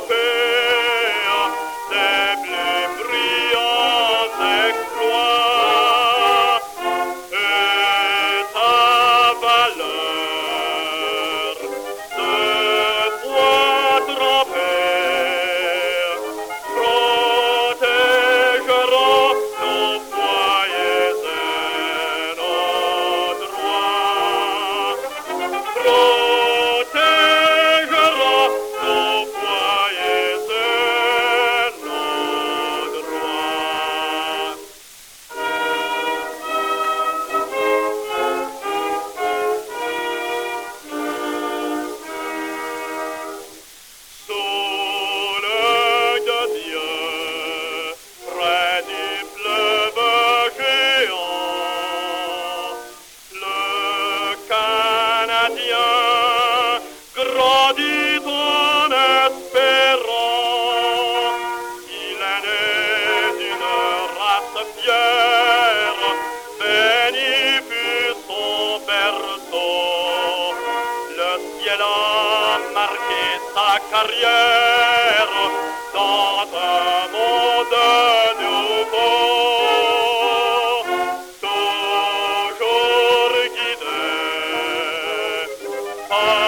sapere Dieu, ton espérance. Il est né d'une race fière, béni fut son berceau. Le ciel a marqué sa carrière. Oh!